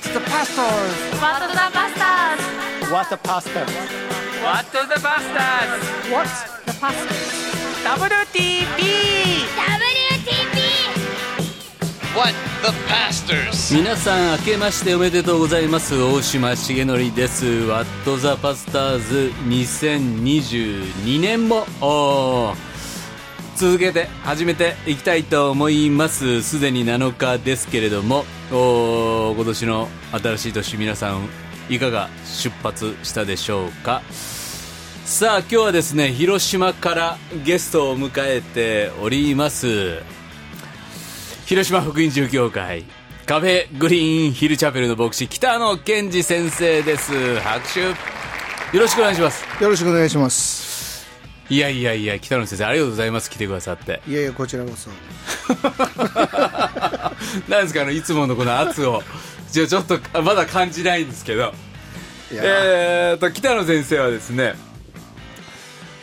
What's the pastors? What the Bastards What the pastors? What the Bastards What's the pastors? WTP What the Pastors? 皆さん明けましておめでとうございます大島重則です「ワット・ザ・パスターズ2022年もおー続けて始めていきたいと思います。すでに7日ですけれどもお今年の新しい年皆さんいかが出発したでしょうか？さあ今日はですね広島からゲストを迎えております。広島福音寺教会カフェグリーンヒルチャペルの牧師北野健二先生です。拍手。よろしくお願いします。よろしくお願いします。いやいやいや北野先生ありがとうございます。来てくださって。いやいや、こちらこそ。なんですかあのいつものこの圧を。じゃあちょっとあまだ感じないんですけど。えーと北野先生はですね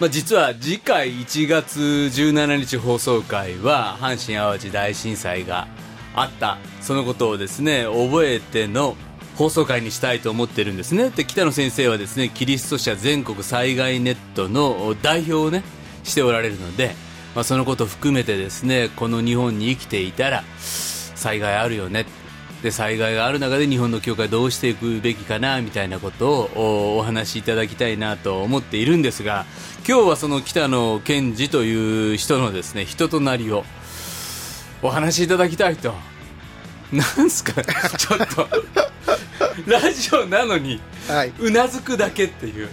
まあ、実は次回1月17日放送回は阪神・淡路大震災があった。そのことをですね覚えての放送回にしたいと思ってるんですね。で北野先生はですねキリスト者全国災害ネットの代表をねしておられるので、まあ、そのことを含めてですねこの日本に生きていたら災害あるよね。で災害がある中で日本の教会どうしていくべきかなみたいなことをお話しいただきたいなと思っているんですが今日はその北野健二という人のですね人となりをお話しいただきたいと。なんすかちょっと。ラジオなのにはい。うなずくだけっていう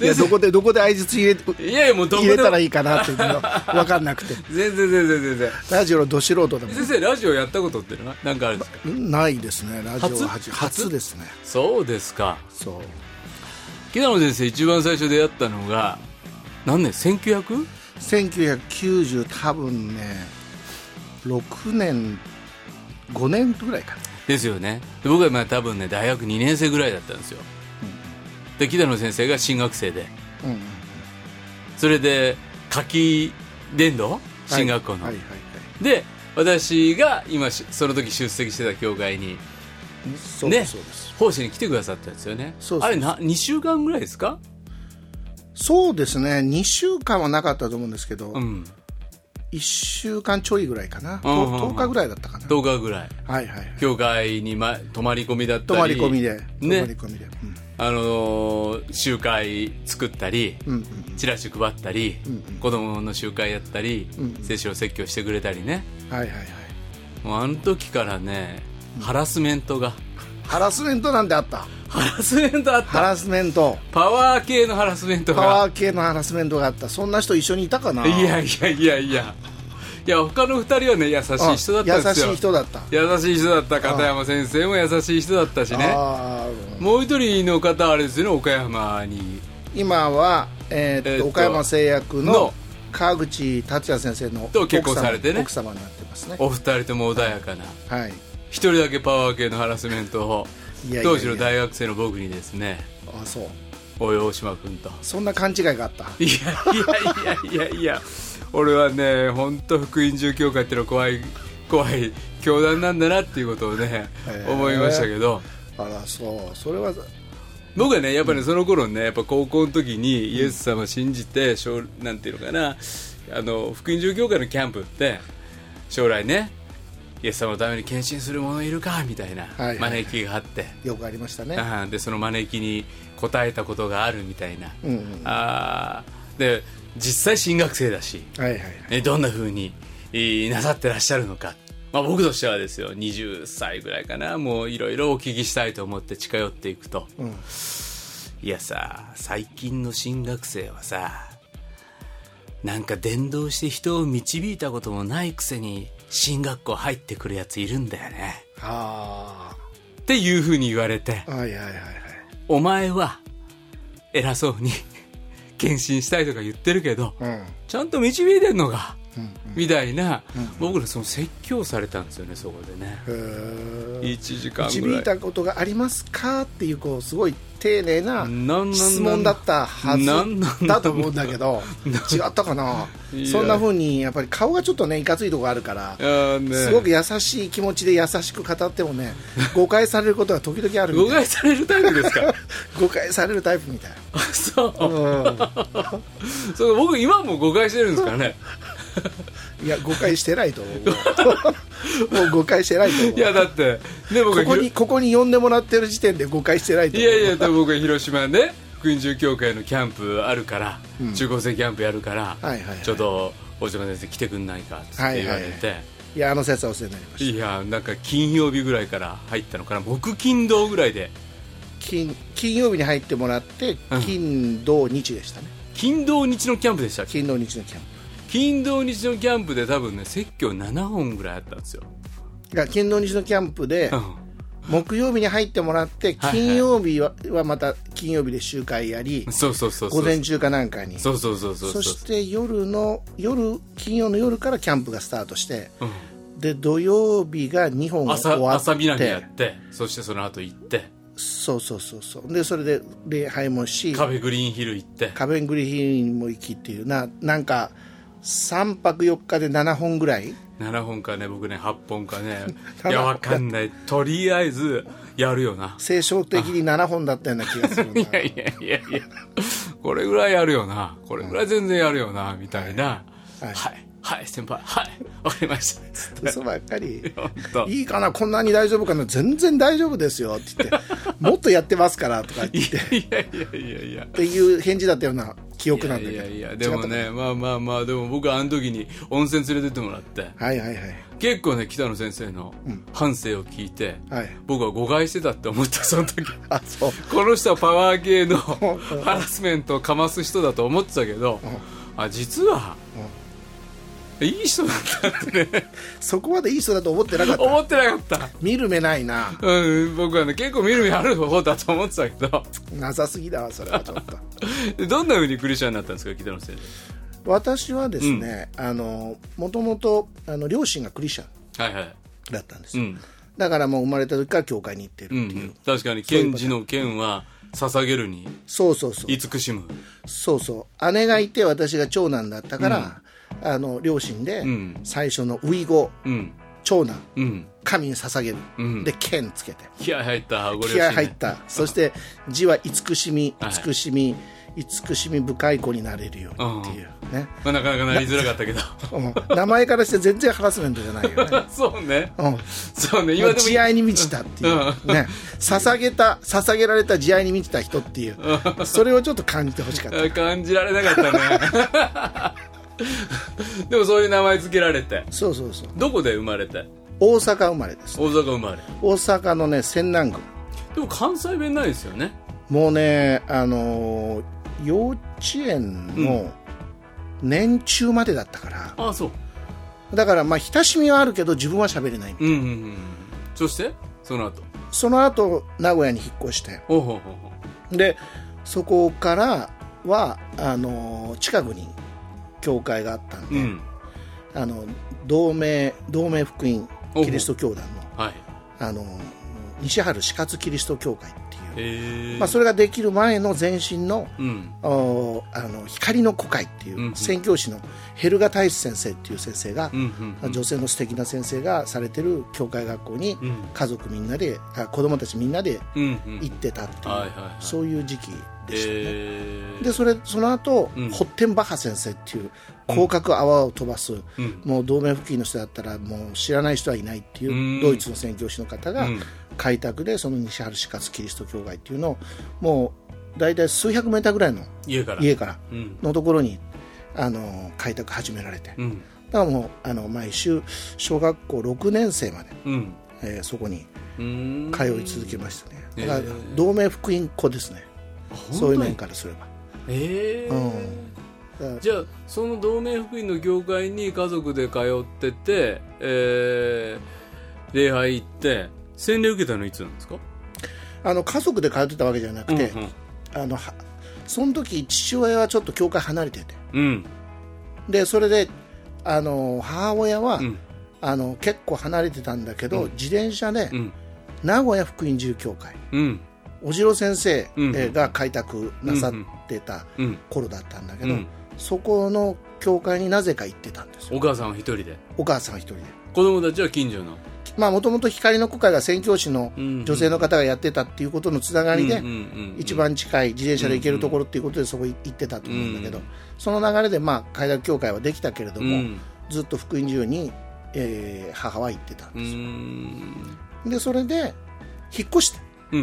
いや、どこで、どこで相槌入れ、いやいやもうどこ入でもれたらいいかなっていうのが分かんなくて。全然全然全然ラジオのど素人だもん先生ラジオやったことってのは何かあるんですか？ないですね、ラジオは初？初？初？ですね。そうですかそう。北野先生一番最初出会ったのが何年？1900? 1990多分ね、6年、5年ぐらいかな。ですよね。で僕はまあ多分ね大学2年生ぐらいだったんですよ、で北野先生が新学生で。うんうん。それで夏季伝道進学校の、はいはいはい。で私が今しその時出席してた教会にね。奉仕に来てくださったんですよね。あれな2週間ぐらいですか？そうですね、2週間はなかったと思うんですけど、うん1週間ちょいぐらいかな。うんうんうん10日ぐらいだったかな。10日ぐらいはいはいはい。教会に、ま、泊まり込みだったり泊まり込みで。泊ねまり込みで。うんあのー集会作ったり、うんうんチラシ配ったり、うんうん子供の集会やったり、うんうん聖書を説教してくれたりねはいはいはい。もうあの時からねハラスメントがハラスメントなんてあった。ハラスメントあった。ハラスメント。パワー系のハラスメントが。パワー系のハラスメントがあった。そんな人一緒にいたかな？いやいやいやいや。いや他の二人はね優しい人だったんですよ。優しい人だった。優しい人だった。片山先生も優しい人だったしね。もう一人の方はあれですよね岡山に。今は、えーっとえー岡山製薬のの。川口達也先生のと結婚されてね。奥様になってますね。お二人とも穏やかな。はい。一人だけパワー系のハラスメントを当時の大学生の僕にですねあそう。おい大島君とそんな勘違いがあった？いやいやいやいやいや俺はね本当福音住教会ってのは怖い怖い教団なんだなっていうことをねへー思いましたけどあら、そう。それは、僕はねやっぱりその頃ねやっぱ高校の時にイエス様信じて将なんていうのかなあの福音住教会のキャンプって将来ねイエス様のために献身する者いるかみたいなはいはい。招きがあって、よくありましたね。でその招きに応えたことがあるみたいな、うんうん。あーで実際新学生だし、はいはい。ね、どんな風にえーなさってらっしゃるのか、まあ、僕としてはですよ20歳ぐらいかな。もういろいろお聞きしたいと思って近寄っていくと、うん。いやさ最近の新学生はさなんか伝道して人を導いたこともないくせに進学校入ってくるやついるんだよね。あっていう風に言われてあ。はいはいはいはい。お前は偉そうに献身したいとか言ってるけど、うん。ちゃんと導いてんのか、うんみたいな、僕らその説教されたんですよねそこでね。へー。1時間ぐらい。導いたことがありますか？っていうこうすごい丁寧な質問だったはずだと思うんだけど。違ったかな？そんな風にやっぱり顔がちょっとねいかついとこあるからすごく優しい気持ちで優しく語ってもね 誤解されることが時々あるみ誤解されるタイプですか？誤解されるタイプみたい。あそう、うん。そう僕今も誤解してるんですからねいや誤解してないと思う。もう誤解してないと思う。いやだってね僕はここにここに呼んでもらってる時点で誤解してないと思う。いやいやでも僕は広島ね福音中教会のキャンプあるから、中高生キャンプやるから、はいはいはい。ちょっと大島先生来てくんないかって言われて、いやあの説はお世話になりましいやなんか金曜日ぐらいから入ったのかな。木金土ぐらいで。た金金曜日に入ってもらってうん。金土日でしたね。金土日のキャンプでした金土日のキャン金土日のキャンプで多分ね説教7本ぐらいあったんですよ、金土日のキャンプでうん。木曜日に入ってもらってはい金曜日ははまた金曜日で集会やりそうそうそうそう。午前中かなんかに。そうそうそうそうそして夜の夜金曜の夜からキャンプがスタートしてうん。で土曜日が2本終朝わ朝っ開きやてってそしてその後行って。そうそうそうそう。でそれで礼拝もしカフェグリーンヒル行って。カベングリヒンも行きっていうななんか3泊4日で7本ぐらい？7本かね僕ね8本かね。7 いやわかんない。とりあえずやるよな。聖書的に7本だったような気がするな。いやいやいやいや。これぐらいやるよな。これぐらい全然やるよなみたいな。はい。はいはい先輩。はい。わかりました。つって。嘘ばっかり。いいかなこんなに大丈夫かな。全然大丈夫ですよ。って言って。もっとやってますからとか言って。っいやいやいやいや。ていう返事だったような記憶なんだいけど。やいやでもねまあまあまあでも僕はあの時に温泉連れてってもらって。かはいはいはい。結構ね北野先生の反省を聞いて、はい。僕は誤解してたって思ったその時。あそう。この人はパワー系のハラスメントをかます人だと思ってたけど、あ実は、いい人だったってね。そこまでいい人だと思ってなかった。思ってなかった、見る目ないな。うん、僕はね結構見る目ある方だと思ってたけど。なさすぎだわそれはちょっと。で どんなふうにクリスチャンになったんですか北野先私はですね、あのもともとあの両親がクリスチャ生はいはい。ンだったんですよ、うん、だからもう生まれた時から教会に行ってるうっていう、ん、確かに賢治の剣は捧げるにそうそうそう。慈しむ。そうそう。姉がいて私が長男だったから、あの両親でん。最初の遺語うん。長男うん。神に捧げる、うん。で剣つけて。気合入った気合入った。そして字は慈しみはい。慈しみ慈しみ深い子になれるようにっていうね、まあ、なかなかなりづらかったけど。うん。名前からして全然ハラスメントじゃないよね。そうね。うん。そうね。今でも慈愛に満ちたっていう、うん。ね。捧げた捧げられた慈愛に満ちた人っていう。それをちょっと感じてほしかった。あ 感じられなかったねでもそういう名前付けられて。そうそうそう。どこで生まれて？大阪生まれです。大阪生まれ。大阪のね泉南区でも関西弁ないですよね。もうねあのー幼稚園の年中までだったから、ああそう。だからまあ親しみはあるけど自分は喋れない、うんうんうんそして？その後？その後名古屋に引っ越して。おほほほでそこからはあのー近くに教会があったんで、うん。あの同盟同盟福音キリスト教団のはい。あの西春死活キリスト教会っていう、まあ、それができる前の前身のうん。おあの光の古会っていう、うんうん。宣教師のヘルガ・タイス先生っていう先生が、うんうん女性の素敵な先生がされてる教会学校にうん。家族みんなであ子供たちみんなでうんうん。行ってたっていう、はいはいはい。そういう時期でしたね。でそれその後、うん。ホッテンバッハ先生っていう広角泡を飛ばす、うん。もう同盟付近の人だったらもう知らない人はいないっていう、うん。ドイツの宣教師の方がうん開拓でその西春死活キリスト教会っていうのをもう大体数百メーターぐらいの家から。のところにあの開拓始められて、うん。だからもうあの毎週小学校6年生まで、うん。えーそこにうーん。通い続けましたね、だから同盟福音校ですね。そういう面からすれば、ええうん。じゃあその同盟福音の教会に家族で通ってて、えー、礼拝行って洗礼受けたのいつなんですか？あの家族で通ってたわけじゃなくて、うんあのはその時父親はちょっと教会離れてて。うん。でそれであの母親は、うん。あの結構離れてたんだけど、うん。自転車でうん。名古屋福音住教会。うん。おじろ先生、が開拓なさってたうん頃だったんだけど、うん。そこの教会になぜか行ってたんですよ。お母さんは一人で？お母さん一人で。子供たちは近所の？まあもともと光の子会が宣教師のうん女性の方がやってたっていうことのつながりで、一番近い自転車で行けるところっていうことでそこ行ってたと思うんだけど、うんその流れでまあ開拓協会はできたけれども、うん。ずっと福音自由に、えー母は行ってたんうですよ、ん。でそれで引っ越してうん。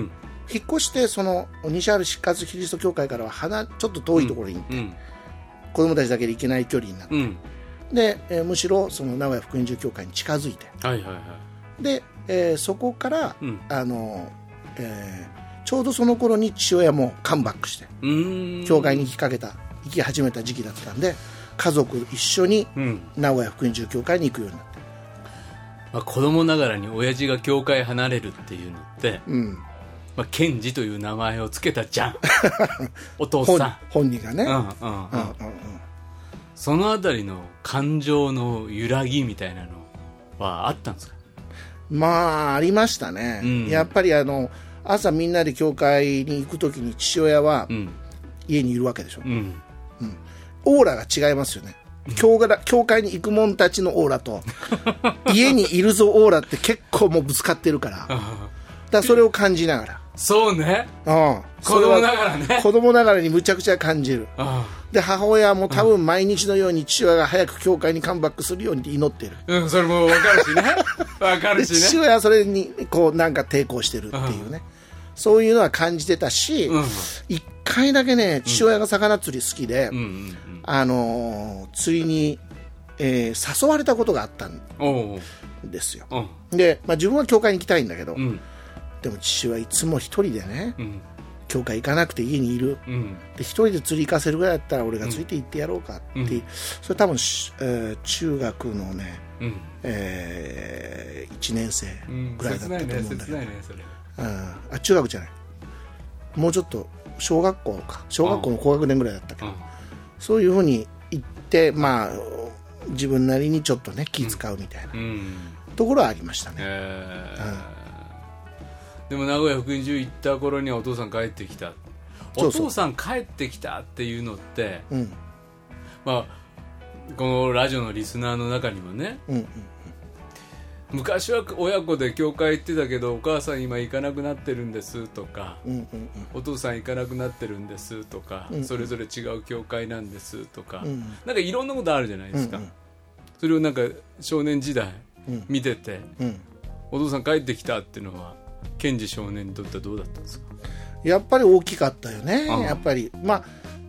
引っ越してその西原疾活キリスト教会からは離ちょっと遠いところに行って、うん。子供たちだけで行けない距離になって、うん。で、えーむしろその名古屋福音自由教会に近づいてはいはいはいで、えーそこから、うん。あのえーちょうどその頃に父親もカムバックして教会に行きかけた行き始めた時期だったんで家族一緒にうん。名古屋福音自由教会に行くようになって、まあ、子供ながらに親父が教会離れるっていうのって、うん、まあ、ケンジという名前をつけたじゃん。お父本さ本人がね、そのあたりの感情の揺らぎみたいなのはあったんですか？まあありましたね、うん。やっぱりあの朝みんなで教会に行く時に父親はうん。家にいるわけでしょ、うん。オーラが違いますよね。教会教会に行く者たちのオーラと 家にいるぞオーラって結構もうぶつかってるから。だからそれを感じながらそうね。うん。子供ながらね。子供ながらにむちゃくちゃ感じる。あで母親も多分毎日のように父親が早く教会にカムバックするように祈ってる。あうんそれも分かるしね。分かるでしね。父親はそれにこうなんか抵抗してるっていうね。そういうのは感じてたしうん。一回だけね父親が魚釣り好きで、うんうんあのー釣りに、えー誘われたことがあったんですよ。うん。で、まあ、自分は教会に行きたいんだけど、うんでも父はいつも一人でねうん。教会行かなくて家にいる。うん。で一人で釣り行かせるぐらいだったら俺がついて行ってやろうかって、う。ん。それ多分し、えー中学のね、うん。え1年生うんぐらいだったと思うんだけど、ねそれ。うん。あ中学じゃない。もうちょっと小学校か。小学校の高学年ぐらいだったけど、うん。そういうふうに言ってまあ自分なりにちょっとね気使うみたいなうん。ところはありましたね、えーでも名古屋福音中行った頃にはお父さん帰ってきた。お父さん帰ってきたっていうのってうん。まあこのラジオのリスナーの中にもねうんうん昔は親子で教会行ってたけどお母さん今行かなくなってるんですとかうんうんお父さん行かなくなってるんですとか、うん。それぞれ違う教会なんですとか、うん。なんかいろんなことあるじゃないですか、うんうん。それをなんか少年時代うん。見てて、うん。お父さん帰ってきたっていうのはケンジ少年にとってはどうだったんですか？やっぱり大きかったよね、うんやっぱり、ま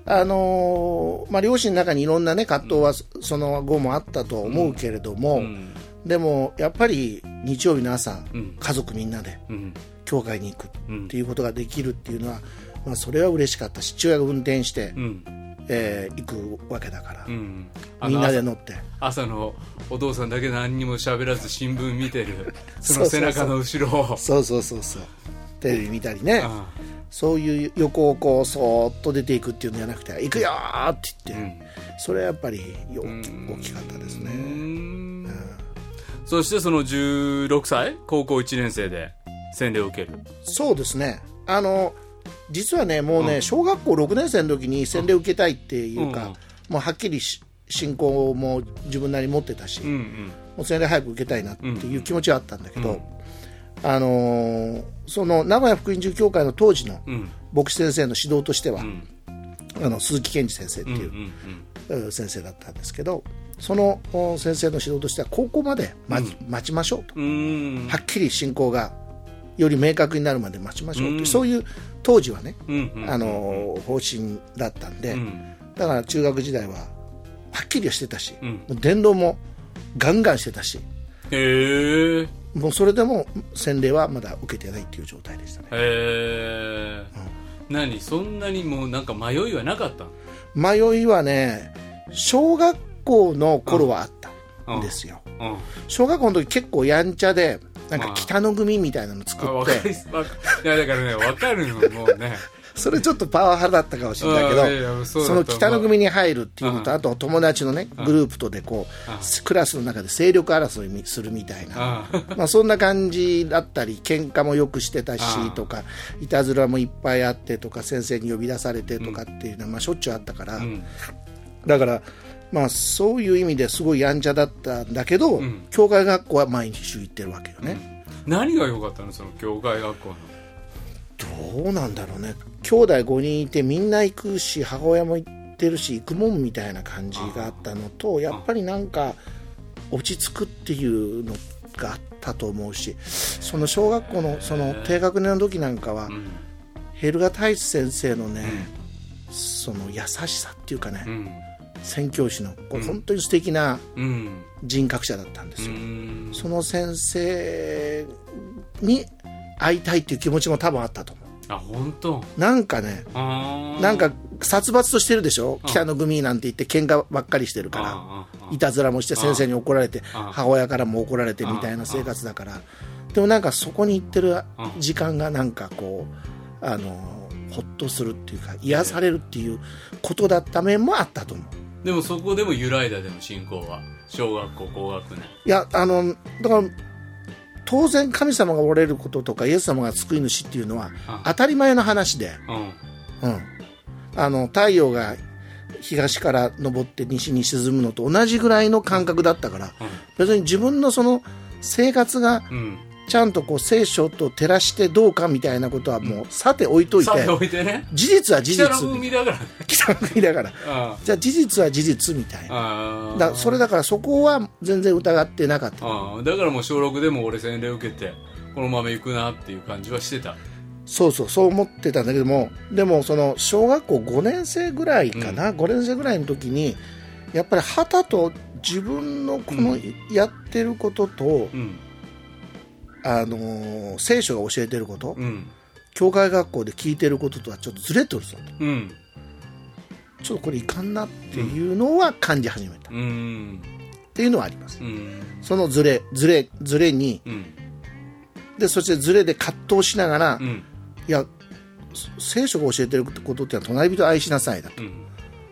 ああのーまあ、両親の中にいろんな、ね、葛藤はそその後もあったとは思うけれども、うん。でもやっぱり日曜日の朝、うん。家族みんなでうん。教会に行くうんっていうことができるっていうのは、まあ、それは嬉しかったし父親が運転して、うんえー行くわけだから、うん。みんなで乗って。朝朝のお父さんだけ何にも喋らず新聞見てる。その背中の後ろを。そうそうそうそう。テレビ見たりね、あそういう横をこうそーっと出ていくっていうのじゃなくて行くよーって言って、それはやっぱり大きかったですうね、ん。そしてその16歳？高校1年生で。洗礼を受ける。そうですね。あの実はねもうね、うん。小学校6年生の時に洗礼を受けたいっていうか、うん。もうはっきりし信仰も自分なりに持ってたし、うんうん。もう洗礼早く受けたいなっていう気持ちはあったんだけど、あのーその名古屋福音塾教会の当時のうん。牧師先生の指導としては、うん。あの鈴木健二先生っていう、先生だったんですけどそのお先生の指導としては高校まで待ち,、待ちましょうと、うん。はっきり信仰がより明確になるまで待ちましょうっていう、うん。そういう当時はね、うんうんあの方針だったんで、うん。だから中学時代ははっきりはしてたし、うん。もう伝道もガンガンしてたしへえ。もうそれでも洗礼はまだ受けてないっていう状態でしたね。へえ。何そんなにもうなんか迷いはなかった？の迷いはね小学校の頃はあったんですよ。うん。小学校の時結構やんちゃでなんか北の組みたいなの作って。かりわかいやだからねわかるのもうね。それちょっとパワハラだったかもしれないけど、その北の組に入るっていうのと、うん。あと友達のね、グループとでこう、クラスの中で勢力争いするみたいな、あまあ、そんな感じだったり、喧嘩もよくしてたしああとか、いたずらもいっぱいあってとか、先生に呼び出されてとかっていうのは、まあ、しょっちゅうあったから、うん。だから、まあ、そういう意味ですごいやんちゃだったんだけど、ん。教会学校は毎日週行ってるわけよね。何が良かったの？その教会学校の。どうなんだろうね。兄弟5人いてみんな行くし母親も行ってるし行くもんみたいな感じがあったのとやっぱりなんか落ち着くっていうのがあったと思うしその小学校のその低学年の時なんかはうん。ヘルガ太一先生のねその優しさっていうかねうん宣教師のこれ本当に素敵なうん。人格者だったんですうよん。その先生に会いたいっていう気持ちも多分あったと思う。あ本当？なんかねなんか殺伐としてるでしょ、北の組なんて言って喧嘩ばっかりしてるから、いたずらもして先生に怒られて、あ母親からも怒られてみたいな生活だから、でもなんかそこに行ってる時間がなんかこう、あのほっとするっていうか、癒されるっていうことだった面もあったと思う。でもそこでも揺らいだでも信仰は？小学校高学年。いや、あの、だから、当然神様がおられることとか、イエス様が救い主っていうのはあ当たり前の話で、うん。うん、あの太陽が東から昇って西に沈むのと同じぐらいの感覚だったから、別に自分のその生活がうんちゃんとこう聖書と照らしてどうかみたいなことはもうさて置いといて、さておいてね。事実は事実。北の海だから。ね北の国だから。あ じゃあ事実は事実みたいな。だそれだからそこは全然疑ってなかった。ああだからもう小6でも俺洗礼受けてこのまま行くなっていう感じはしてた。そうそうそう思ってたんだけどもでもその小学校5年生ぐらいかな、5年生ぐらいの時にやっぱり旗と自分のこのやってることと、うんあのー聖書が教えてること、うん。教会学校で聞いてることとはちょっとずれてるぞと。うん。ちょっとこれいかんなっていうのは感じ始めた、っうん。ていうのはあります。うん。そのずれずれずれにうん。でそしてずれで葛藤しながら、いうん。や聖書が教えてることってのは隣人を愛しなさいだと。うん。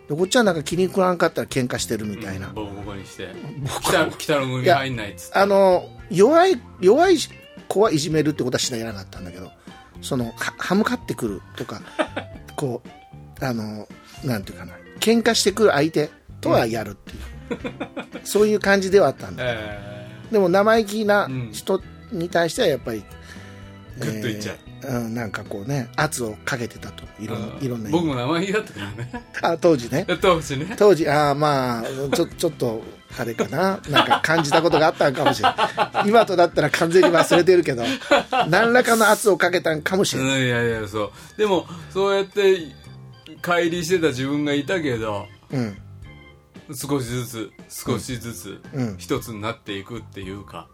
でこっちはなんか気に食わんかったら喧嘩してるみたいな、ボコボコにして。北北の海入んないっつって。あの弱い弱い子はいじめるってことはしなかったんだけどそのは歯向かってくるとか こうあのなんていうかな喧嘩してくる相手とはやるっていう、そういう感じではあったんだえでも生意気なうん。人に対してはやっぱり、グッといっちゃう。えーうん、なんかこうね圧をかけてたと。いろいろんな僕も生意気だったからね。あ 当時ね。当時ね。当時ああまあちょ ちょっとあれかな。なんか感じたことがあったんかもしれない今とだったら完全に忘れてるけど 何らかの圧をかけたんかもしうん。れない、いやいやそう。でもそうやって乖離してた自分がいたけどうん。少しずつ少しずつうん。一つになっていくっていうか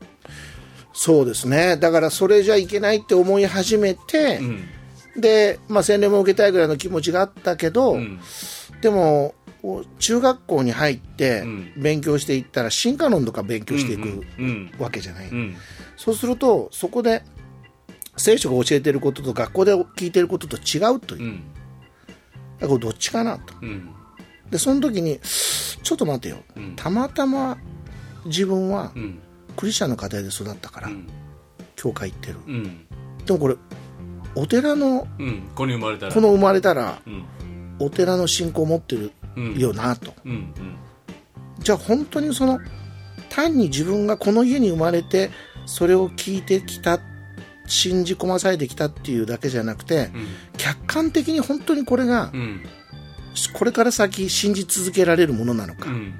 そうですね。だからそれじゃいけないって思い始めてう、ん。で、まあ、洗礼も受けたいぐらいの気持ちがあったけど、うん。でもお中学校に入ってうん。勉強していったら進化論とか勉強していくうんわけじゃない、うん。そうするとそこで聖書が教えてることと学校で聞いてることと違うという。う、ん。だからどっちかなと。うん。でその時にちょっと待てよ、うん。たまたま自分はうんクリスチャンの家庭で育ったから、うん。教会行ってる。うん。でもこれお寺のうん。子に生まれたら。この生まれたらうん。お寺の信仰を持ってるうん。よなと、うん。じゃあ本当にその単に自分がこの家に生まれてそれを聞いてきた信じ込まされてきたっていうだけじゃなくてうん。客観的に本当にこれがうん。これから先信じ続けられるものなのか、うん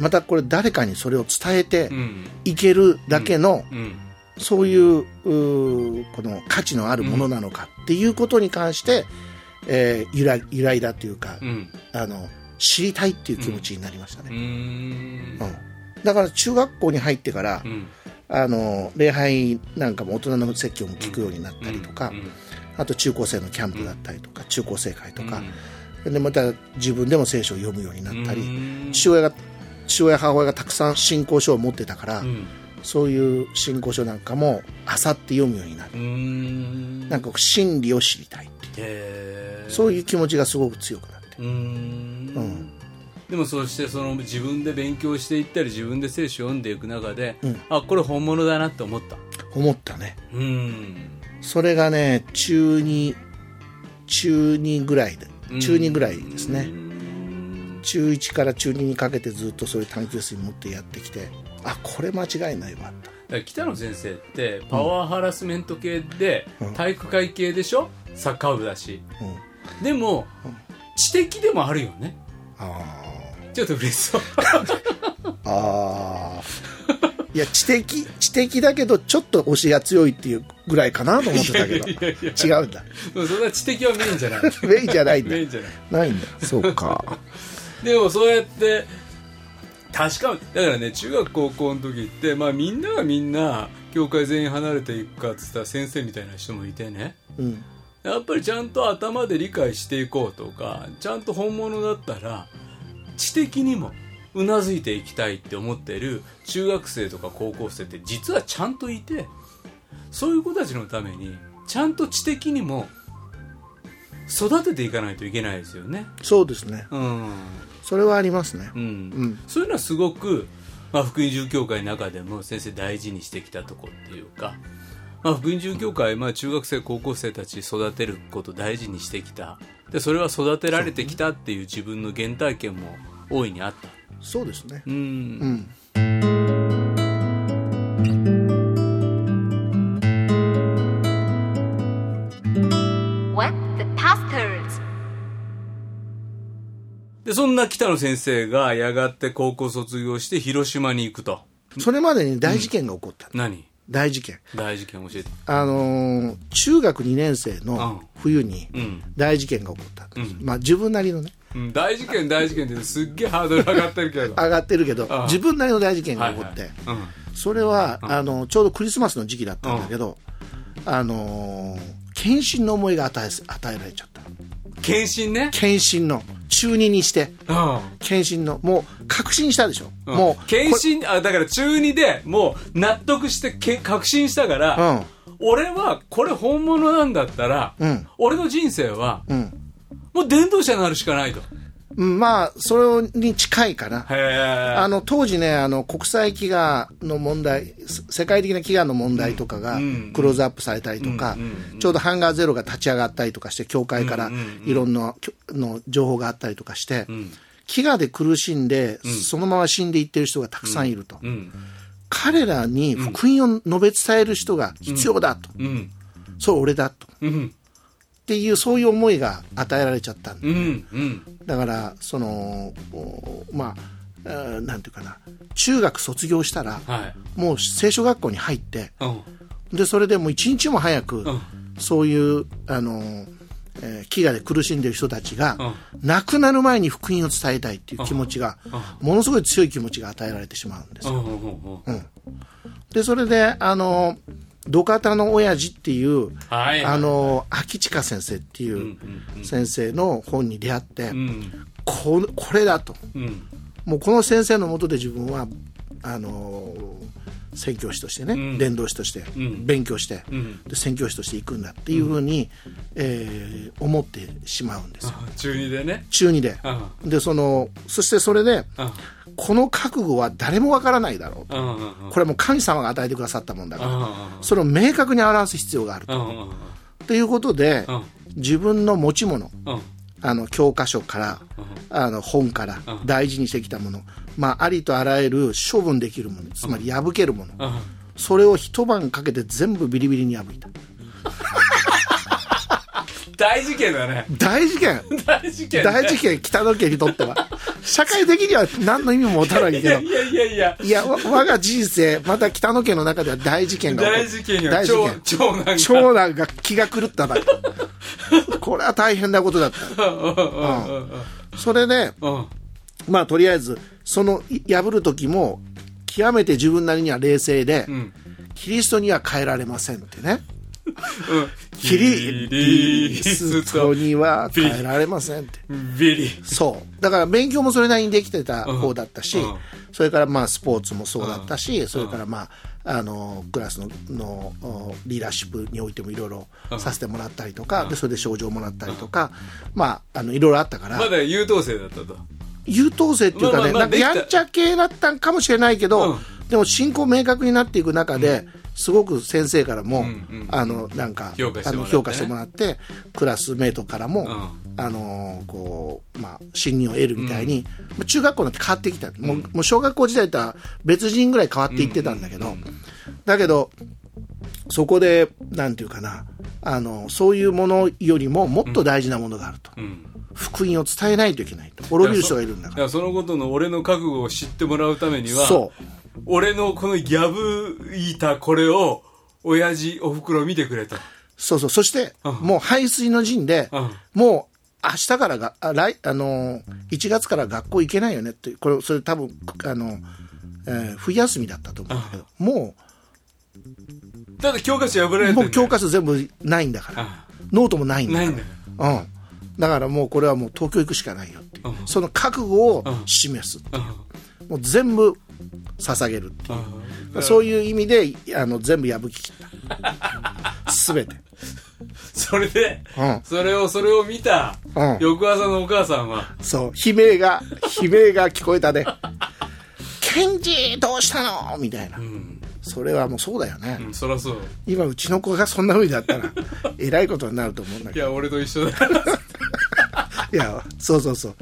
またこれ誰かにそれを伝えてうん。いけるだけのうん。そういうこの価値のあるものなのかっていうことに関して、えー、揺ら揺らいだというか、うん。あの知りたいっていう気持ちになりましたね、ん。うん。だから中学校に入ってから、うん。あの礼拝なんかも大人の説教も聞くようになったりとか、うん。あと中高生のキャンプだったりとか、中高生会とかうん、でまた自分でも聖書を読むようになったり、うん。父親が父親母親がたくさん信仰書を持ってたから、うん。そういう新古書なんかもあさって読むようになる。ん。なんか真理を知りたいっていう。そういう気持ちがすごく強くなって。うーん。うん。でもそしてその自分で勉強していったり自分で聖書を読んでいく中で、うん。あこれ本物だなって思った。思ったね。うーん。それがね中2中2ぐらいで中2ぐらいですね、中1から中2にかけてずっとそういう探究心持ってやってきてあこれ間違いないわ北野先生ってパワーハラスメント系で、体育会系でしょ？サッカー部だし。と、うん、でも、知的でもあるよね。あちょっと嬉しそう。ー あー。いや知的知的だけどちょっと推しが強いっていうぐらいかなと思ってたけど。違うんだ。うんそんな知的はメインじゃない。メインじゃないんだ。メインじゃない。ないんだ。そうか でもそうやって確かだからね中学高校の時ってまあみんながみんな教会全員離れていくかっつったら先生みたいな人もいてね。うん。やっぱりちゃんと頭で理解していこうとかちゃんと本物だったら知的にもうなずいていきたいって思ってる中学生とか高校生って実はちゃんといてそういう子たちのためにちゃんと知的にも育てていかないといけないですよね。そうですね。うんそれはありますね。うん。うん。そういうのはすごく、まあ、福音住教会の中でも先生大事にしてきたとこっていうか、まあ、福音住教会、まあ、中学生高校生たち育てること大事にしてきた。でそれは育てられてきたっていう自分の原体験も大いにあった。そうですね。うん。うんでそんな北野先生がやがて高校卒業して広島に行くと。それまでに大事件が起こった、何？大事件。大事件教えて。あのー中学2年生の冬にうん、大事件が起こった。ん。です、まあ自分なりのね。うん、大事件大事件ってすっげえハードル上がってるけど。上がってるけど自分なりの大事件がはいはい。起こって、うん。それは、あのちょうどクリスマスの時期だったんだけど、あのー献身の思いが与え与えられちゃった。検診ね。献身の中2にしてうん。献身のもう確信したでしょ、ももうう検診あだから中2でもう納得してけ確信したから、俺はこれ本物なんだったら、うん。俺の人生はうん。うんもう伝道者になるしかないと。うんまあそれに近いかな。あの当時ねあの国際飢餓の問題せ世界的な飢餓の問題とかがうんクローズアップされたりとか、ちょうどハンガーゼロが立ち上がったりとかして教会からいろんなの情報があったりとかして、ん。飢餓で苦しんで、そのまま死んでいってる人がたくさんいると、うん。彼らに福音を述べ伝える人が必要だと、うん。そう俺だと。うんっていうそういう思いが与えられちゃったんだ。うんうん。だからそのおまあえーなんていうかな。中学卒業したら、はい。もう聖書学校に入ってうん。でそれでもう一日も早く、ん。そういうあの、えー飢餓で苦しんでる人たちが、う亡くなる前に福音を伝えたいっていう気持ちが、ものすごい強い気持ちが与えられてしまうんですよ。うんうん。うん。でそれであの土方の親父っていう、はい。あの秋近先生っていう先生の本に出会って、うん。ここれだと。うん。もうこの先生のもとで自分はあの宣教師としてね、ん。伝道師としてん。勉強して、ん。で宣教師として行くんだっていうふうに、えー思ってしまうんですよ。中2でね。中2で。うでそのそしてそれでうんこの覚悟は誰もわからないだろうと。うんうんこれはもう神様が与えてくださったもんだから。うんそれを明確に表す必要があると。うんうんということでうん自分の持ち物うん。あの教科書から、あの本から大事にしてきたもの、まあ、ありとあらゆる処分できるものつまり破けるもの、うん。それを一晩かけて全部ビリビリに破いた 大事件だね。大事件。大事件大事件北野家にとっては。社会的には何の意味も持たないけど。いやいやいやいや。我が人生また北野家の中では大事件が大事件よ。大事件。長長男が。長男が気が狂っただこれは大変なことだった。それでうん。まあとりあえずそのい破る時も極めて自分なりには冷静で、ん。キリストには変えられませんってねうん。キリストには変えられませんってビリそうだから勉強もそれなりにできてた方だったし、うんそれからまあスポーツもそうだったし、それからまああのクラスののリーダーシップにおいてもいろいろさせてもらったりとか、でそれで賞状もらったりとか、まあ、あのいろいろあったから、まだ優等生だったと優等生っていうかね、なんかやんちゃ系だったんかもしれないけど、うんでも進行明確になっていく中で、すごく先生からも、あのなんか評価してもらってね。あの評価してもらってクラスメートからも、ん。あのこうまあ、信任を得るみたいに、まあ中学校になって変わってきた、もうもう小学校時代とは別人ぐらい変わっていってたんだけど、だけどそこでなんていうかなあのそういうものよりももっと大事なものがあると、ん。福音を伝えないといけないと。滅びる人がいるんだから。だからそのことの俺の覚悟を知ってもらうためにはそう俺のこの破いたこれを親父おふくろ見てくれと。そうそう。そして、もう排水の陣で、うん。もう明日からが、あ来、あのー、1月から学校行けないよねって、これ、それ多分、あの、えー冬休みだったと思うんだけど、もだって教科書破られてもう教科書全部ないんだから。あ、ノートもないんだから。ないんだよ。うん。だからもうこれはもう東京行くしかないよっていう、うん。その覚悟を示すっていう、もう全部捧げるっていう。そういう意味で、あの、全部破き切った。すべて。それで、うんそれをそれを見た、うん翌朝のお母さんはそう、悲鳴が、悲鳴が聞こえたね。ケンジどうしたの？みたいな、それはもうそうだよね。うんそらそう今、うちの子がそんな風だったら、えらいことになると思うんだけど。いや俺と一緒だ いや、そうそうそう。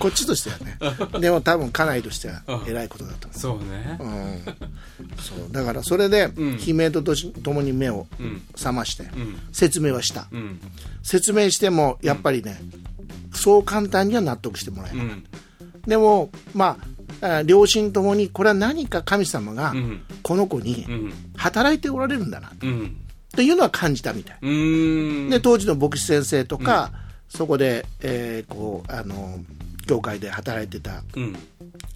こっちとしてはね。でも多分家内としては、えらいことだとそうね思う。うん。そう。だからそれで、悲鳴とともに目を覚まして、説明はした。うん説明しても、やっぱりね、そう簡単には納得してもらえない。うんでも、まあ、あ両親ともに、これは何か神様がん、この子にうん働いておられるんだな、うんというのは感じたみたい。で、当時の牧師先生とか、そこで、えーこう、あの、教会で働いてたうん。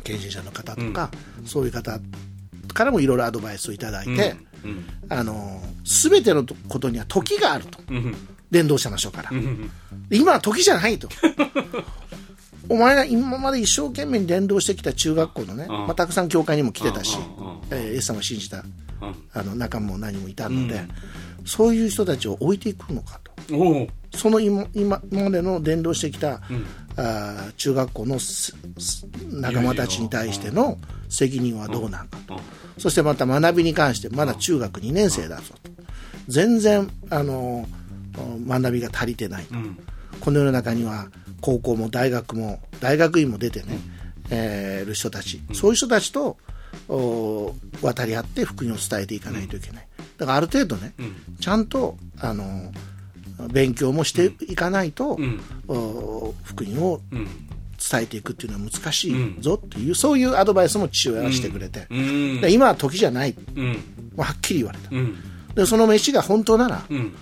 献身者の方とか、そういう方からもいろいろアドバイスをいただいて、うん。あの、すべてのことには時があると。うん。伝道者の書から。ん。今は時じゃないと。お前ら今まで一生懸命に伝道してきた中学校のね、まあ、たくさん教会にも来てたし、えーイエス様を信じたあの仲間も何もいたので、そういう人たちを置いていくのかと。その今今今までの伝道してきた、あー中学校の仲間たちに対しての責任はどうなんかと、そしてまた学びに関してまだ中学2年生だぞと。全然あの学びが足りてないと、この世の中には高校も大学も大学院も出てね、えーる人たち、そういう人たちとお渡り合って福音を伝えていかないといけない。だからある程度ね、ちゃんとあの勉強もしていかないと、お福音を伝えていくっていうのは難しいぞっていう、そういうアドバイスも父親はしてくれて、今は時じゃない、うん。もうはっきり言われた、うん。でその飯が本当なら、うん。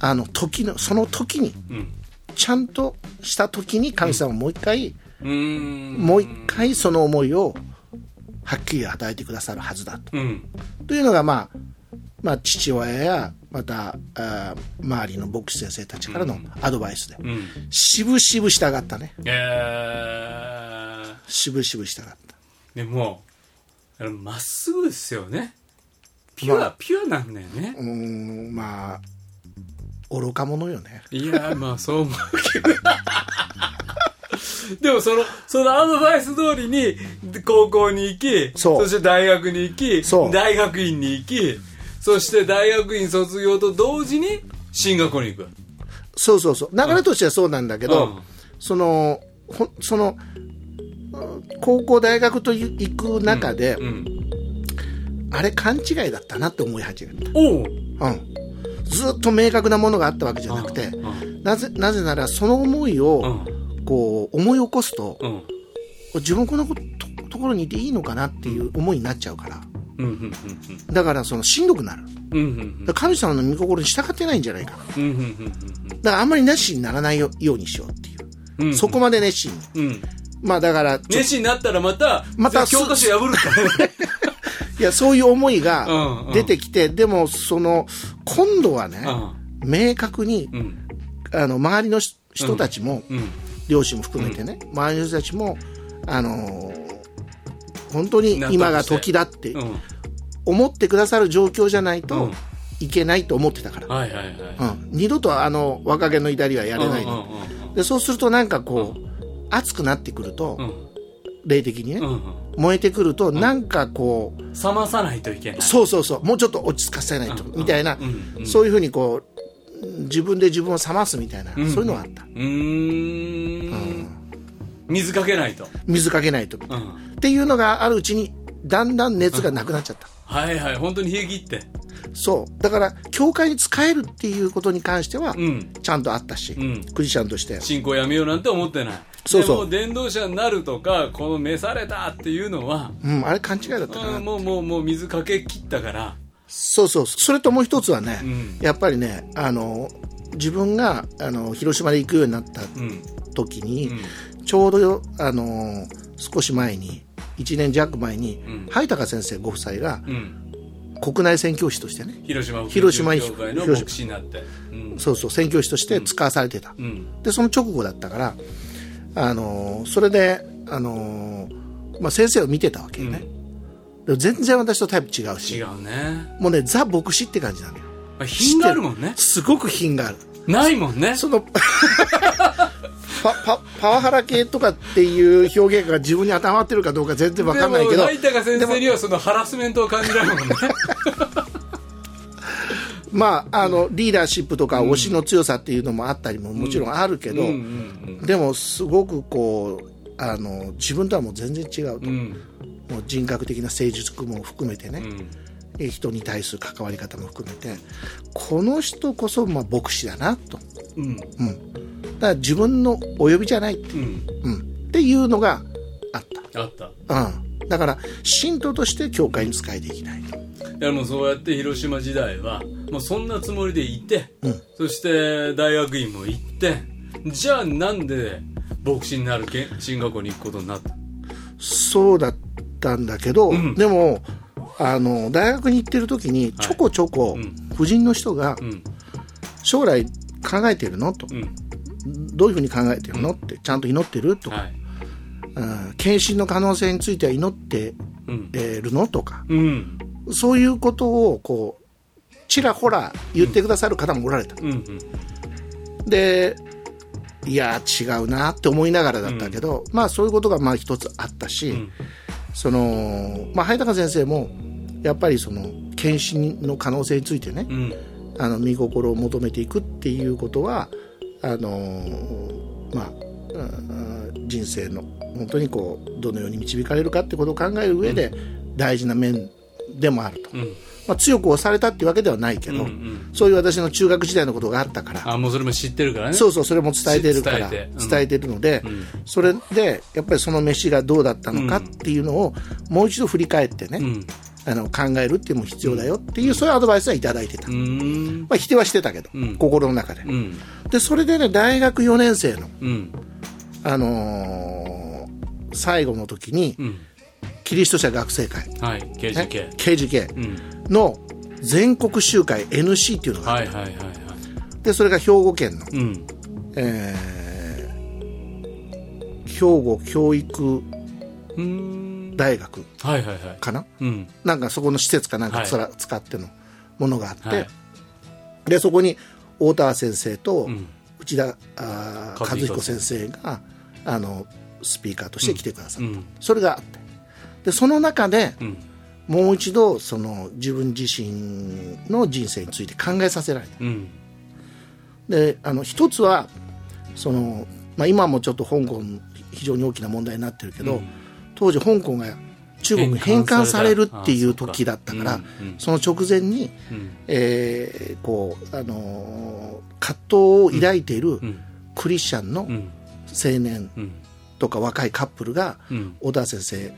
あの時のその時に、ちゃんとした時に神様もう一回、うん。もう一回その思いをはっきり与えてくださるはずだと。うん。というのが、まあ、まあ、父親や、また、あー周りの牧師先生たちからのアドバイスで、うん。しぶしぶ従ったね。えー。しぶしぶ従った。でもまっすぐですよね。ピュア、まあ。ピュアなんだよね。うーん、まあ、愚か者よね。いやまあそう思うけど。でもそのそのアドバイス通りに高校に行きそうして大学に行き大学院に行きそして大学院卒業と同時に進学校に行く。そうそうそう。流れとしてはそうなんだけど、うん。その、ほその、うん高校、大学と行く中で、うん。あれ勘違いだったなって思い始めた。おう。うん。ずっと明確なものがあったわけじゃなくて、なぜ、なぜならその思いを、こう、思い起こすと、うん。自分このことところにいていいのかなっていう思いになっちゃうから。うん。うんだから、その、しんどくなる。うん。うん。うん。だから神様の御心に従ってないん。じゃないかな。うん。うん。うん。だからあん。まり熱心にならないよようにしようっていう。うん。うん。そこまで熱心に。うん。まあだから、熱心になったらまたまた教科書破るからねいや、そういう思いうん。がうん。出てきて、でも、その、今度はね、明確に、うん。あの、周りのし人たちも、うん。両親も含めてね、周りの人たちも、あのー本当に今が時だってうん。思ってくださる状況じゃないとうん。いけないと思ってたから、二度とあの若気の至りはやれないの、で。そうするとなんかこう、熱くなってくると、うん。霊的にね、燃えてくるとなんかこう、冷まさないといけない。そうそうそう。もうちょっと落ち着かせないと、みたいな、そういうふうにこう自分で自分を冷ますみたいな、ん。そういうのがあった水かけないと。水かけないと、うん。っていうのがあるうちにだんだん熱がなくなっちゃった、はいはい本当に冷え切って。そう。だから教会に使えるっていうことに関しては、うん。ちゃんとあったし、ん。クリスチャンとして信仰やめようなんて思ってない。そうそう。でも伝道者になるとかこの召されたっていうのは、うん、あれ勘違いだったかな、うんもうもうもう水かけ切ったから。そうそう。それともう一つはね、ん。やっぱりねあの自分があの広島で行くようになったうん。時に、ちょうどよあの少し前に1年弱前に、ん。灰高先生ご夫妻がうん。国内宣教師としてね広島広島教会の牧師になって。うんそうそう宣教師として使わされてた、うん。でその直後だったからあのそれであの、まあ、先生を見てたわけよね、でも全然私とタイプ違うし。違うね。もうねザ牧師って感じなのよ。まあ品があるもんね。すごく品がある。ないもんね。その パパパワハラ系とかっていう表現が自分に当てはまってるかどうか全然わかんないけど。でも成高先生にはそのハラスメントを感じられるもんね。まああのリーダーシップとか推しの強さっていうのもあったりももちろんあるけど、でもすごくこうあの自分とはもう全然違うと、うん。もう人格的な誠実も含めてね、うん。え人に対する関わり方も含めてこの人こそまあ牧師だなと、うん。うん、だから自分のお呼びじゃない、うん。うん、っていうのがあった。あった。うん、だから信徒として教会に仕えていきたい。とだからもうそうやって広島時代はもうそんなつもりでいて、うん。そして大学院も行ってじゃあなんで牧師になるけ進学校に行くことになった？そうだったんだけど、ん。でもあの大学に行ってる時にちょこちょこうん。婦人の人がうん。将来考えてるのとうん。どういうふうに考えてるのってちゃんと祈ってるとか、はい。うん献身の可能性については祈ってるのとかうん。そういうことをこうちらほら言ってくださる方もおられた、うん。うん。でいや違うなって思いながらだったけど、まあそういうことがまあ一つあったし、んそのまあ早高先生もやっぱりその献身の可能性についてね、うん。あの見心を求めていくっていうことはあのまあうん人生の本当にこうどのように導かれるかってことを考える上で大事な面でもあると、うんまあ、強く押されたっていうわけではないけど、うんうん。そういう私の中学時代のことがあったから。あもうそれも知ってるからね。そうそうそれも伝えてるから伝えて。るので、それでやっぱりその飯がどうだったのかっていうのをもう一度振り返ってね、うん。あの考えるっていうのも必要だよっていう、そういうアドバイスはいただいてた、まあ、否定はしてたけど、うん。心の中で、うん。でそれでね大学4年生の、うん。あのー最後の時に、うんキリスト者学生会、はいね KGK、KGK うん。の全国集会 NC っていうのがあって、はいはいはいはい。でそれが兵庫県の、うん。えー兵庫教育大学はいはいはい。かな？うん。なんかそこの施設かな？んかはいつら使ってのものがあって、はい。でそこに大田先生とん。内田、あー和彦和彦先生があのスピーカーとして来てくださった、うん。それがあってでその中でうん。もう一度その自分自身の人生について考えさせられた。うん。であの一つはその、まあ、今もちょっと香港非常に大きな問題になってるけど、うん。当時香港が中国に返還されるっていう時だったからあその直前に、うん。えーこうあのー葛藤を抱いているん。クリスチャンのうん。青年うん。とか若いカップルがうん。小田先生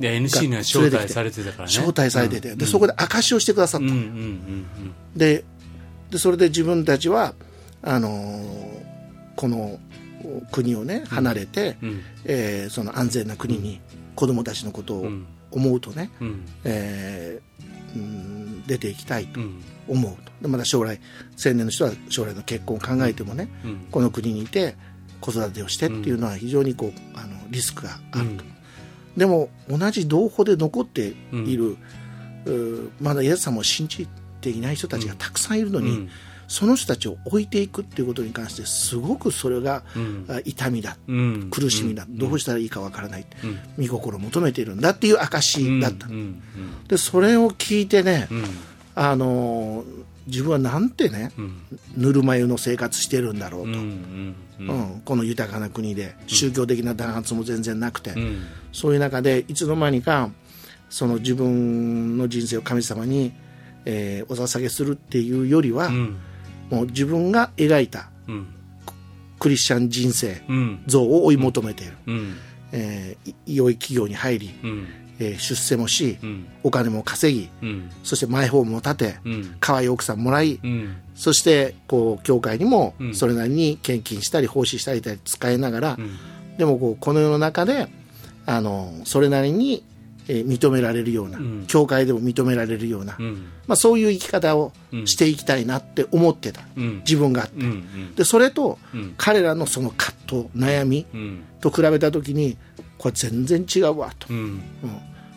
で NC には招待されてたからね。招待されてて、でそこで証しをしてくださった、ででそれで自分たちはあのーこの国をね離れて、うん。えーその安全な国に子供たちのことをうん思うとね、うん。えーうん出ていきたいとうん。思うと。でまた将来青年の人は将来の結婚を考えてもね、うん。この国にいて子育てをしてっていうのは非常にこうあのリスクがあると、でも同じ同胞で残っている、うまだイエス様を信じていない人たちがたくさんいるのに、うん。その人たちを置いていくっていうことに関してすごくそれが、ん。あ痛みだ、うん。苦しみだ、どうしたらいいかわからない、見心を求めているんだっていう証だった、うん。うん。でそれを聞いてね、うん。あのー自分はなんてね、ぬるま湯の生活してるんだろうと、うんうんうん。うんこの豊かな国で宗教的な弾圧も全然なくて、ん。そういう中でいつの間にかその自分の人生を神様に、えーお捧げするっていうよりは、うん。もう自分が描いたうん。クリスチャン人生うん。像を追い求めている、うん。えーい良い企業に入り、うんえー出世もし、ん。お金も稼ぎうん。そしてマイホームも建て、うん。可愛い奥さんもらい、うん。そしてこう教会にもん。それなりに献金したり奉仕したり使いながら、ん。でもこうこの世の中であのそれなりに、えー認められるような、ん。教会でも認められるような、うん。まあ、そういう生き方をしていきたいなって思ってた、うん。自分があって、うんでそれと、ん。彼らのその葛藤悩みうん。と比べた時にこれ全然違うわと、うん。うん。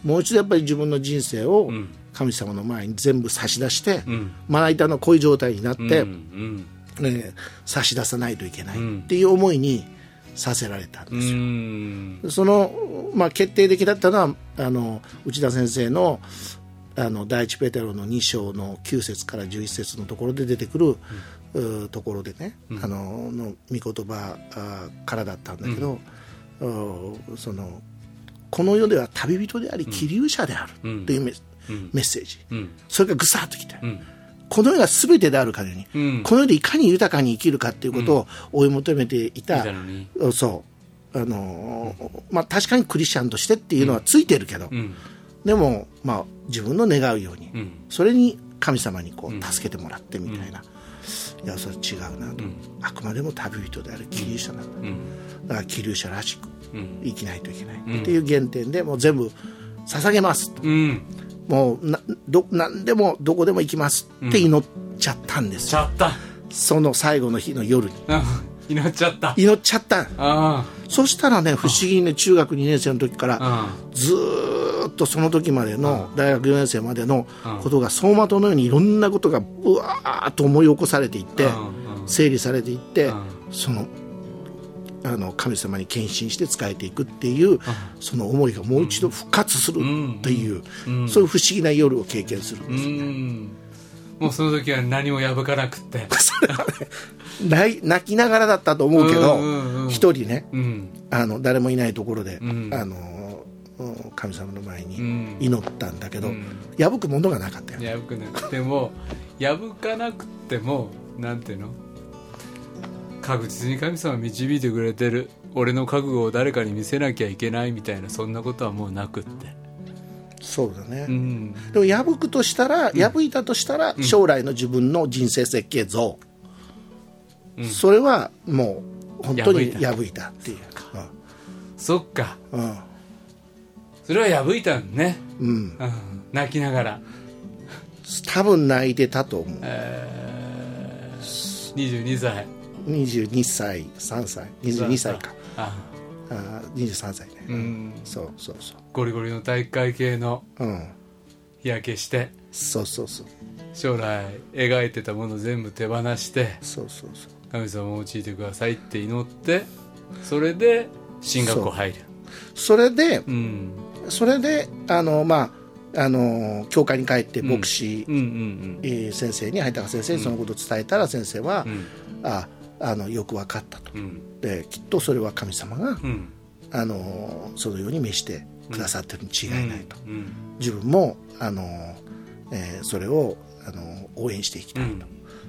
もう一度やっぱり自分の人生をん。神様の前に全部差し出して、ん。まな板のこういう状態になって、うん。うん。えー差し出さないといけないん。っていう思いにさせられたんうですよ。ん。その、まあ、決定的だったのはあの内田先生のあの第一ペテロの2章の9節から11節のところで出てくる、うところでね、あのの御言葉あからだったんだけど、うそのこの世では旅人であり気流者であるというメ,、メッセージ、うん。それがぐさっときて、ん。この世が全てであるかのように、うん。この世でいかに豊かに生きるかということを追い求めていた、そう。あのーまあ、確かにクリスチャンとしてっていうのはついてるけど、うん。でも、まあ、自分の願うように、ん。それに神様にこう助けてもらってみたいな、いやそれ違うなと、あくまでも旅人である気流者なんだ、気流者らしく生きないといけない、っていう原点でもう全部捧げます。とうん。もうなど何でもどこでも行きます。って祈っちゃったんです。よ、ちゃった。その最後の日の夜に。うん。祈っちゃった。祈っちゃった。あそしたらね不思議にね中学2年生の時からあずーっとその時までの大学4年生までのことが走馬灯のようにいろんなことがうわーっと思い起こされていってうん整理されていってうんそのあの神様に献身して仕えていくっていうその思いがもう一度復活するというそういう不思議な夜を経験するんうですよん。もうその時は何も破かなくって。泣きながらだったと思うけどうんうんうん一人ねうん。あの誰もいないところで、ん。あのうん神様の前にん。祈ったんだけど、ん。破くものがなかったよ、破くなくても破かなくてもなんていうの？確実に神様導いてくれてる。俺の覚悟を誰かに見せなきゃいけないみたいなそんなことはもうなくって。そうだね、うん。でも破くとしたら、破いたとしたら、将来の自分の人生設計像、それはもう本当に破いた。っていう。そっか。うん。それは破いたんね、うん、泣きながら。多分泣いてたと思う、22歳22歳3歳22歳か。あ。あー23歳ね、うん。そうそうそゴリゴリの体育会系のううん。日焼けして。そうそうそう。将来描いてたもの全部手放して。そうそうそう。神様を用いてくださいって祈ってそれで進学校入る。それでうん。それであのまああの教会に帰って牧師、先生に灰高先生にそのことを伝えたら先生は、ああのよく分かったと、うん。うんできっとそれは神様が、うん。あのそのように召してくださってるに違いないと、うん。自分もあの、えーそれをあの応援していきたいと、うん。っ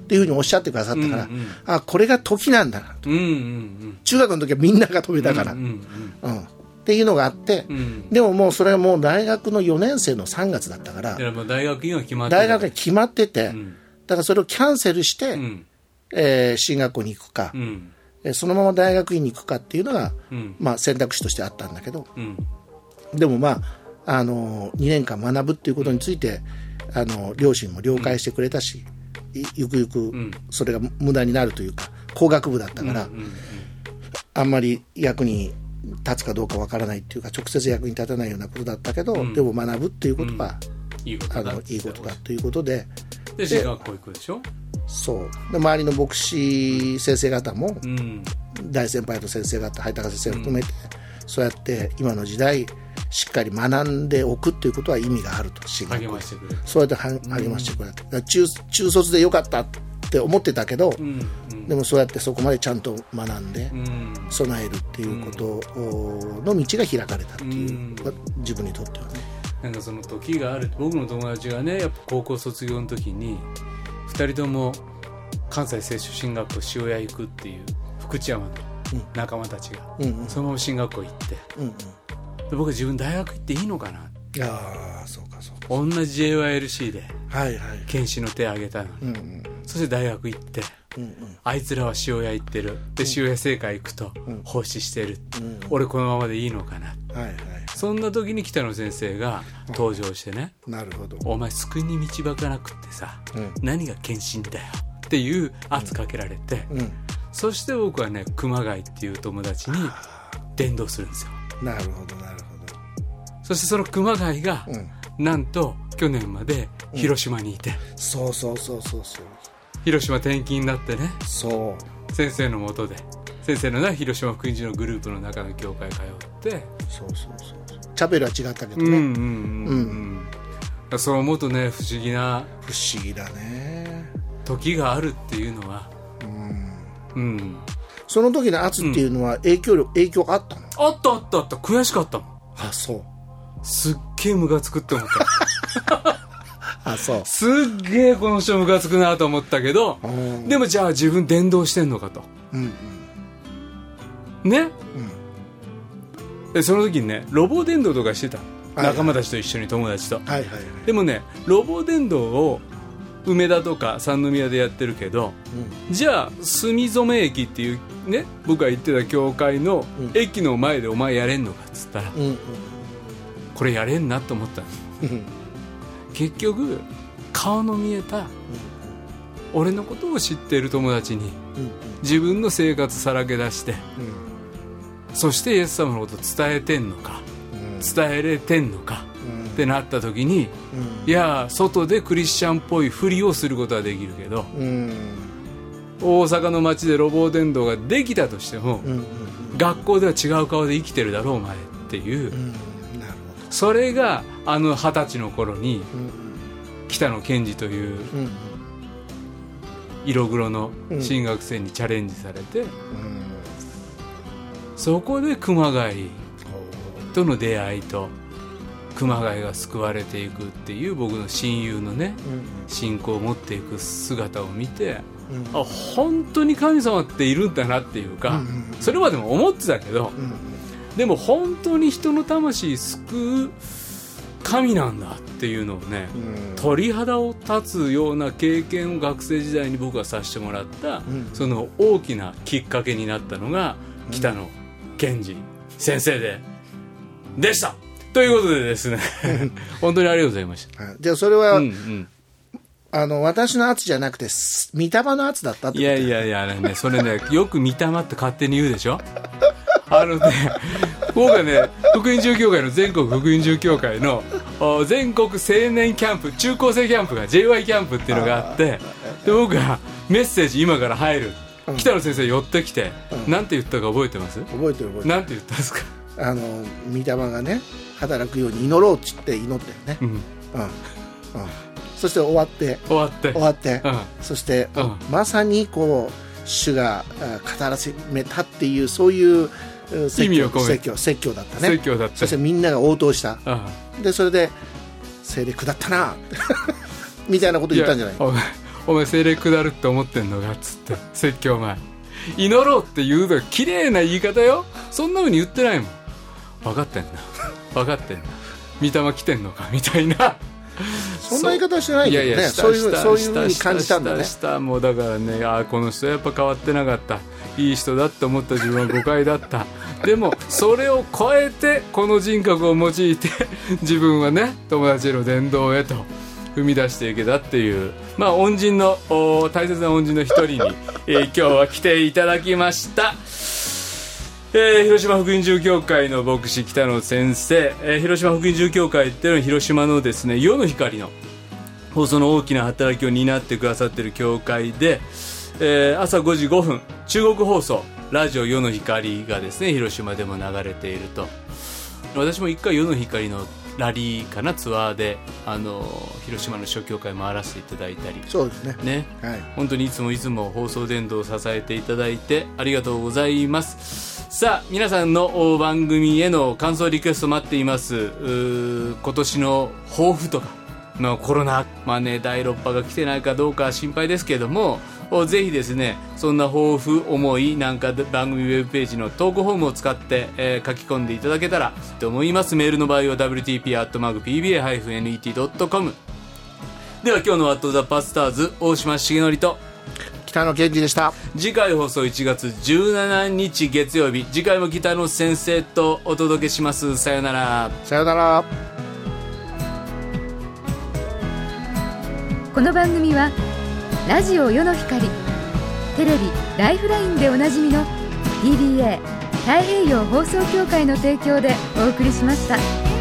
ていうふうにおっしゃってくださったから、うんうんあこれが時なんだなと。うんうん中学の時はみんなが飛べたから、ううんん。っていうのがあって、うん。うんでももうそれはもう大学の4年生の3月だったから大学院は決まって大学が決まってて、ん。だからそれをキャンセルして、うんえー進学校に行くか、うん。えーそのまま大学院に行くかっていうのが、うん。まあ、選択肢としてあったんだけど。うん。でもまあ、あの2年間学ぶっていうことについて、あの両親も了解してくれたし、いゆくゆくそれが無駄になるというか工学部だったから、あんまり役に立つかどうかわからないっていうか直接役に立たないようなことだったけど、でも学ぶっていうことはいいことだあのいいことだということで。で進学校行くでしょ？そう。で周りの牧師先生方もうん。大先輩と先生方灰高先生を含めて、そうやって今の時代しっかり学んでおくっていうことは意味があると励校ましてくれる。そうやっては励ましてくれて、だから中中卒でよかったって思ってたけど、うんうん。でもそうやってそこまでちゃんと学んでうん。備えるっていうことの道が開かれたっていう、うん。自分にとってはね。なんかその時がある。僕の友達がねやっぱ高校卒業の時に2人とも関西清修進学校塩谷行くっていう福知山の仲間たちが、うんうん。そのまま進学校行って。うんうん。で僕は自分大学行っていいのかな？ああそうかそうか。同じ JYLC ではいはい。検視の手挙げたのに、うんうん。そして大学行ってうんうん。あいつらは塩谷行ってる。で塩谷製菓行くと奉仕してる、うん俺このままでいいのかな。はいはいそんな時に北野先生が登場してね、なるほど。お前救いに道ばかなくってさ、うん。何が献身だよ。っていう圧かけられて、うん。そして僕はね熊谷っていう友達に伝道するんですよ。なるほどなるそしてその熊谷が、なんと去年まで広島にいて、そうそうそうそうそう広島転勤になってね。そう。先生のもとで。先生のね広島福音寺のグループの中の教会通って。そうそうそうチャペルは違ったけどね、うんうんうんうん、そう思うとね不思議な。不思議だね。時があるっていうのは。うん。うん。その時の圧っていうのは影響力、影響あったの？あったあったあった。悔しかったもん。あそう。すっげえムカつくって思ったあそう。すっげえこの人ムカつくなと思ったけどうん。でもじゃあ自分伝道してんのかと。うんね、でその時にねロボ伝道とかしてた？はい仲間たちと一緒に友達と。はいはいはい。でもねロボ伝道を梅田とか三宮でやってるけどじゃあ住染駅っていうね僕が行ってた教会のうん。駅の前でお前やれんのかっつったらうんうん。これやれんなと思ったの。うん結局顔の見えた俺のことを知っている友達にうん自分の生活さらけ出してうん。そしてイエス様のこと伝えてんのかうん。伝えれてんのかうん。ってなった時にいや外でクリスチャンっぽいふりをすることはできるけどうん。大阪の街でロボ伝道ができたとしても学校では違う顔で生きてるだろうお前っていう。それがあの二十歳の頃に北野健二といううん。色黒の新学生にチャレンジされてうん。そこで熊谷ほとの出会いと熊谷が救われていくっていう僕の親友のね信仰を持っていく姿を見てうん。あ本当に神様っているんだなっていうかそれまでも思ってたけどうん。でも本当に人の魂救う神なんだっていうのをねうん。鳥肌を立つような経験を学生時代に僕はさせてもらった、ん。その大きなきっかけになったのが北野健二先生ででした。ということでですね本当にありがとうございました。はい。じゃあそれは、うんうん。あの私の圧じゃなくてす御霊の圧だったってこといやいやいや、ね、それね、よく御霊って勝手に言うでしょ？あのね、僕はね、福音中協会の全国福音中協会のお全国青年キャンプ、中高生キャンプが JY キャンプっていうのがあって、で、僕がメッセージ今から入る。北野先生寄ってきて、なんて言ったか覚えてます？覚えてる覚えてる。なんて言ったんですか？あの御霊がね働くように祈ろうっつって祈ってるね、うん。うん。うん、そして終わって。終わって。終わって、うん。そして、うん。まさにこう主があ語らせめたっていうそういう意味を込め説教説教だったね。説教だってそしてみんなが応答した。うんでそれで精霊下ったな。みたいなこと言ったんじゃない？やお前お前精霊下るって思ってんのかっつって説教前。祈ろうって言うの綺麗な言い方よ。そんなふうに言ってないもん。分かってんな。分かってんな。御霊来てんのかみたいな そんな言い方してないけどね。いやいやそういうしたそういうふうに感じたんだね。もうだからねああこの人やっぱ変わってなかった。いい人だって思った自分は誤解だった。でもそれを超えてこの人格を用いて 自分はね友達への伝道へと踏み出していけたっていう。まあ恩人のお大切な恩人の一人に、えー今日は来ていただきましたえー広島福音住教会の牧師北野先生、えー広島福音住教会っていうのは広島のですね世の光の放送の大きな働きを担ってくださっている教会で、えー朝5時5分中国放送ラジオ世の光がですね広島でも流れていると。私も一回世の光のラリーかなツアーであの広島の諸教会回らせていただいたり。そうですね。ね。はい。本当にいつもいつも放送伝道を支えていただいてありがとうございますさあ皆さんの番組への感想リクエスト待っています。今年の抱負とか、まあ、コロナ、まあね、第6波が来てないかどうか心配ですけどもぜひですねそんな抱負思いなんか番組ウェブページの投稿フォームを使って、えー書き込んでいただけたらと思います。メールの場合は wtp.pba-net.com では今日の「ワット・ザ・パスターズ」大島重則と北野健二でした。次回放送1月17日月曜日次回も北野先生とお届けします。さよなら。さよなら。この番組はラジオ世の光テレビ「ライフライン」でおなじみの TBA 太平洋放送協会の提供でお送りしました。